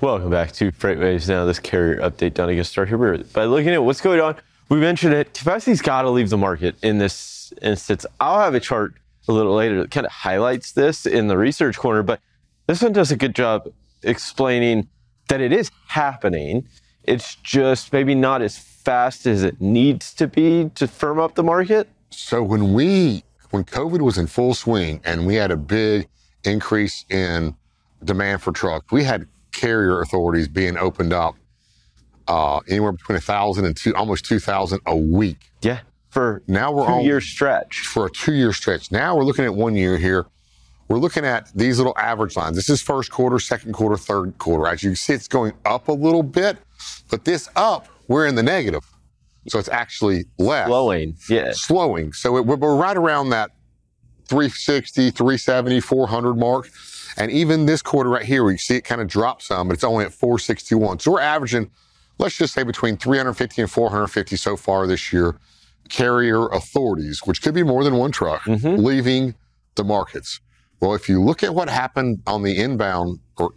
Welcome back to FreightWaves Now. This carrier update. Donny, get start here. By looking at what's going on, we mentioned it. Capacity's got to leave the market in this instance. I'll have a chart a little later that kind of highlights this in the research corner, but this one does a good job explaining that it is happening. It's just maybe not as fast as it needs to be to firm up the market. So when we when COVID was in full swing and we had a big increase in demand for trucks, we had carrier authorities being opened up uh, anywhere between a thousand and two, almost two thousand a week. Yeah, for now we're two on year stretch. For a two year stretch. Now we're looking at one year here. We're looking at these little average lines. This is first quarter, second quarter, third quarter. As you can see, it's going up a little bit, but this up, we're in the negative. So it's actually less. Slowing, yeah. Slowing. So it, we're right around that 360, 370, 400 mark. And even this quarter right here, we see it kind of drop some, but it's only at 461. So we're averaging, let's just say between 350 and 450 so far this year, carrier authorities, which could be more than one truck, mm-hmm. leaving the markets. Well, if you look at what happened on the inbound or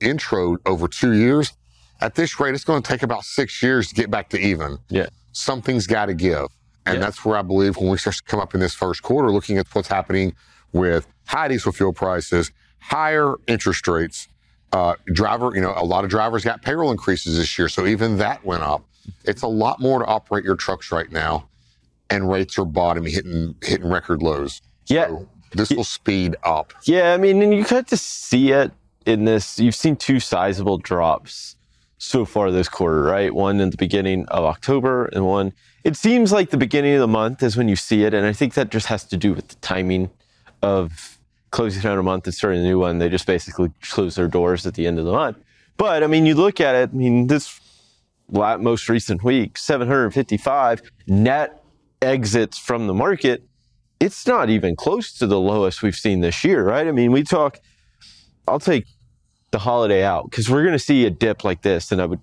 intro over two years, at this rate, it's going to take about six years to get back to even. Yeah. Something's got to give. And Yeah. that's where I believe when we start to come up in this first quarter, looking at what's happening with high diesel fuel prices, higher interest rates, uh, driver, you know, a lot of drivers got payroll increases this year. So even that went up. It's a lot more to operate your trucks right now. And rates are bottoming, hitting, hitting record lows. Yeah. So this will speed up. Yeah, I mean, and you kind of see it in this. You've seen two sizable drops so far this quarter, right? One in the beginning of October, and one. It seems like the beginning of the month is when you see it, and I think that just has to do with the timing of closing down a month and starting a new one. They just basically close their doors at the end of the month. But I mean, you look at it. I mean, this most recent week, 755 net exits from the market it's not even close to the lowest we've seen this year, right? I mean, we talk, I'll take the holiday out because we're going to see a dip like this, and I would,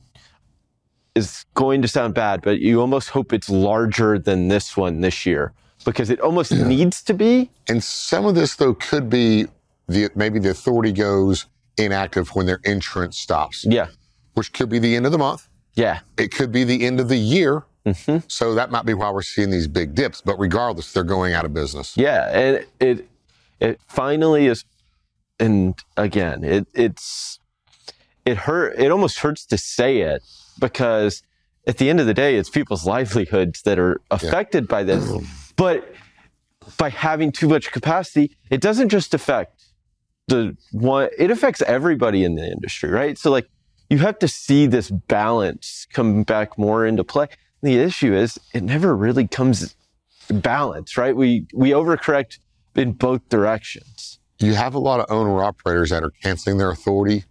is going to sound bad, but you almost hope it's larger than this one this year because it almost needs to be. And some of this, though, could be the maybe the authority goes inactive when their insurance stops, Yeah. which could be the end of the month. Yeah. It could be the end of the year. hmm So that might be why we're seeing these big dips. But regardless, they're going out of business. Yeah. And it, it finally is, and again, it, it's, it hurt, it almost hurts to say it because at the end of the day, it's people's livelihoods that are affected by this. But by having too much capacity, it doesn't just affect the one, it affects everybody in the industry, right? So, like, you have to see this balance come back more into play. The issue is it never really comes balance, right? We we overcorrect in both directions. You have a lot of owner operators that are canceling their authority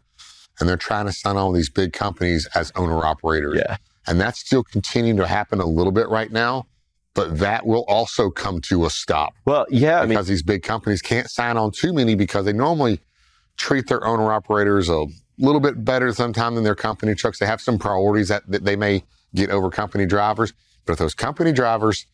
and they're trying to sign on these big companies as owner operators. Yeah. And that's still continuing to happen a little bit right now. But that will also come to a stop. Well, yeah, I mean, because these big companies can't sign on too many because they normally treat their owner operators a little bit better sometimes than their company trucks. They have some priorities that, that they may get over company drivers. But if those company drivers,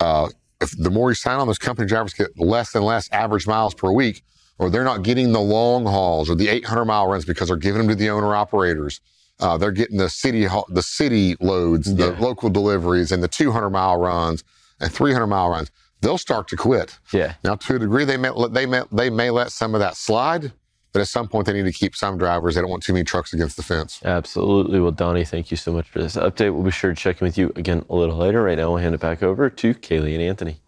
uh, if the more you sign on, those company drivers get less and less average miles per week, or they're not getting the long hauls or the 800 mile runs because they're giving them to the owner operators. Uh, they're getting the city the city loads, the Yeah. local deliveries, and the 200 mile runs and 300 mile runs. They'll start to quit. yeah. Now, to a degree, they may let- they may they may let some of that slide, but at some point, they need to keep some drivers. They don't want too many trucks against the fence. Absolutely. Well, Donnie, thank you so much for this update. We'll be sure to check in with you again a little later. Right now, I'll hand it back over to Kaylee and Anthony.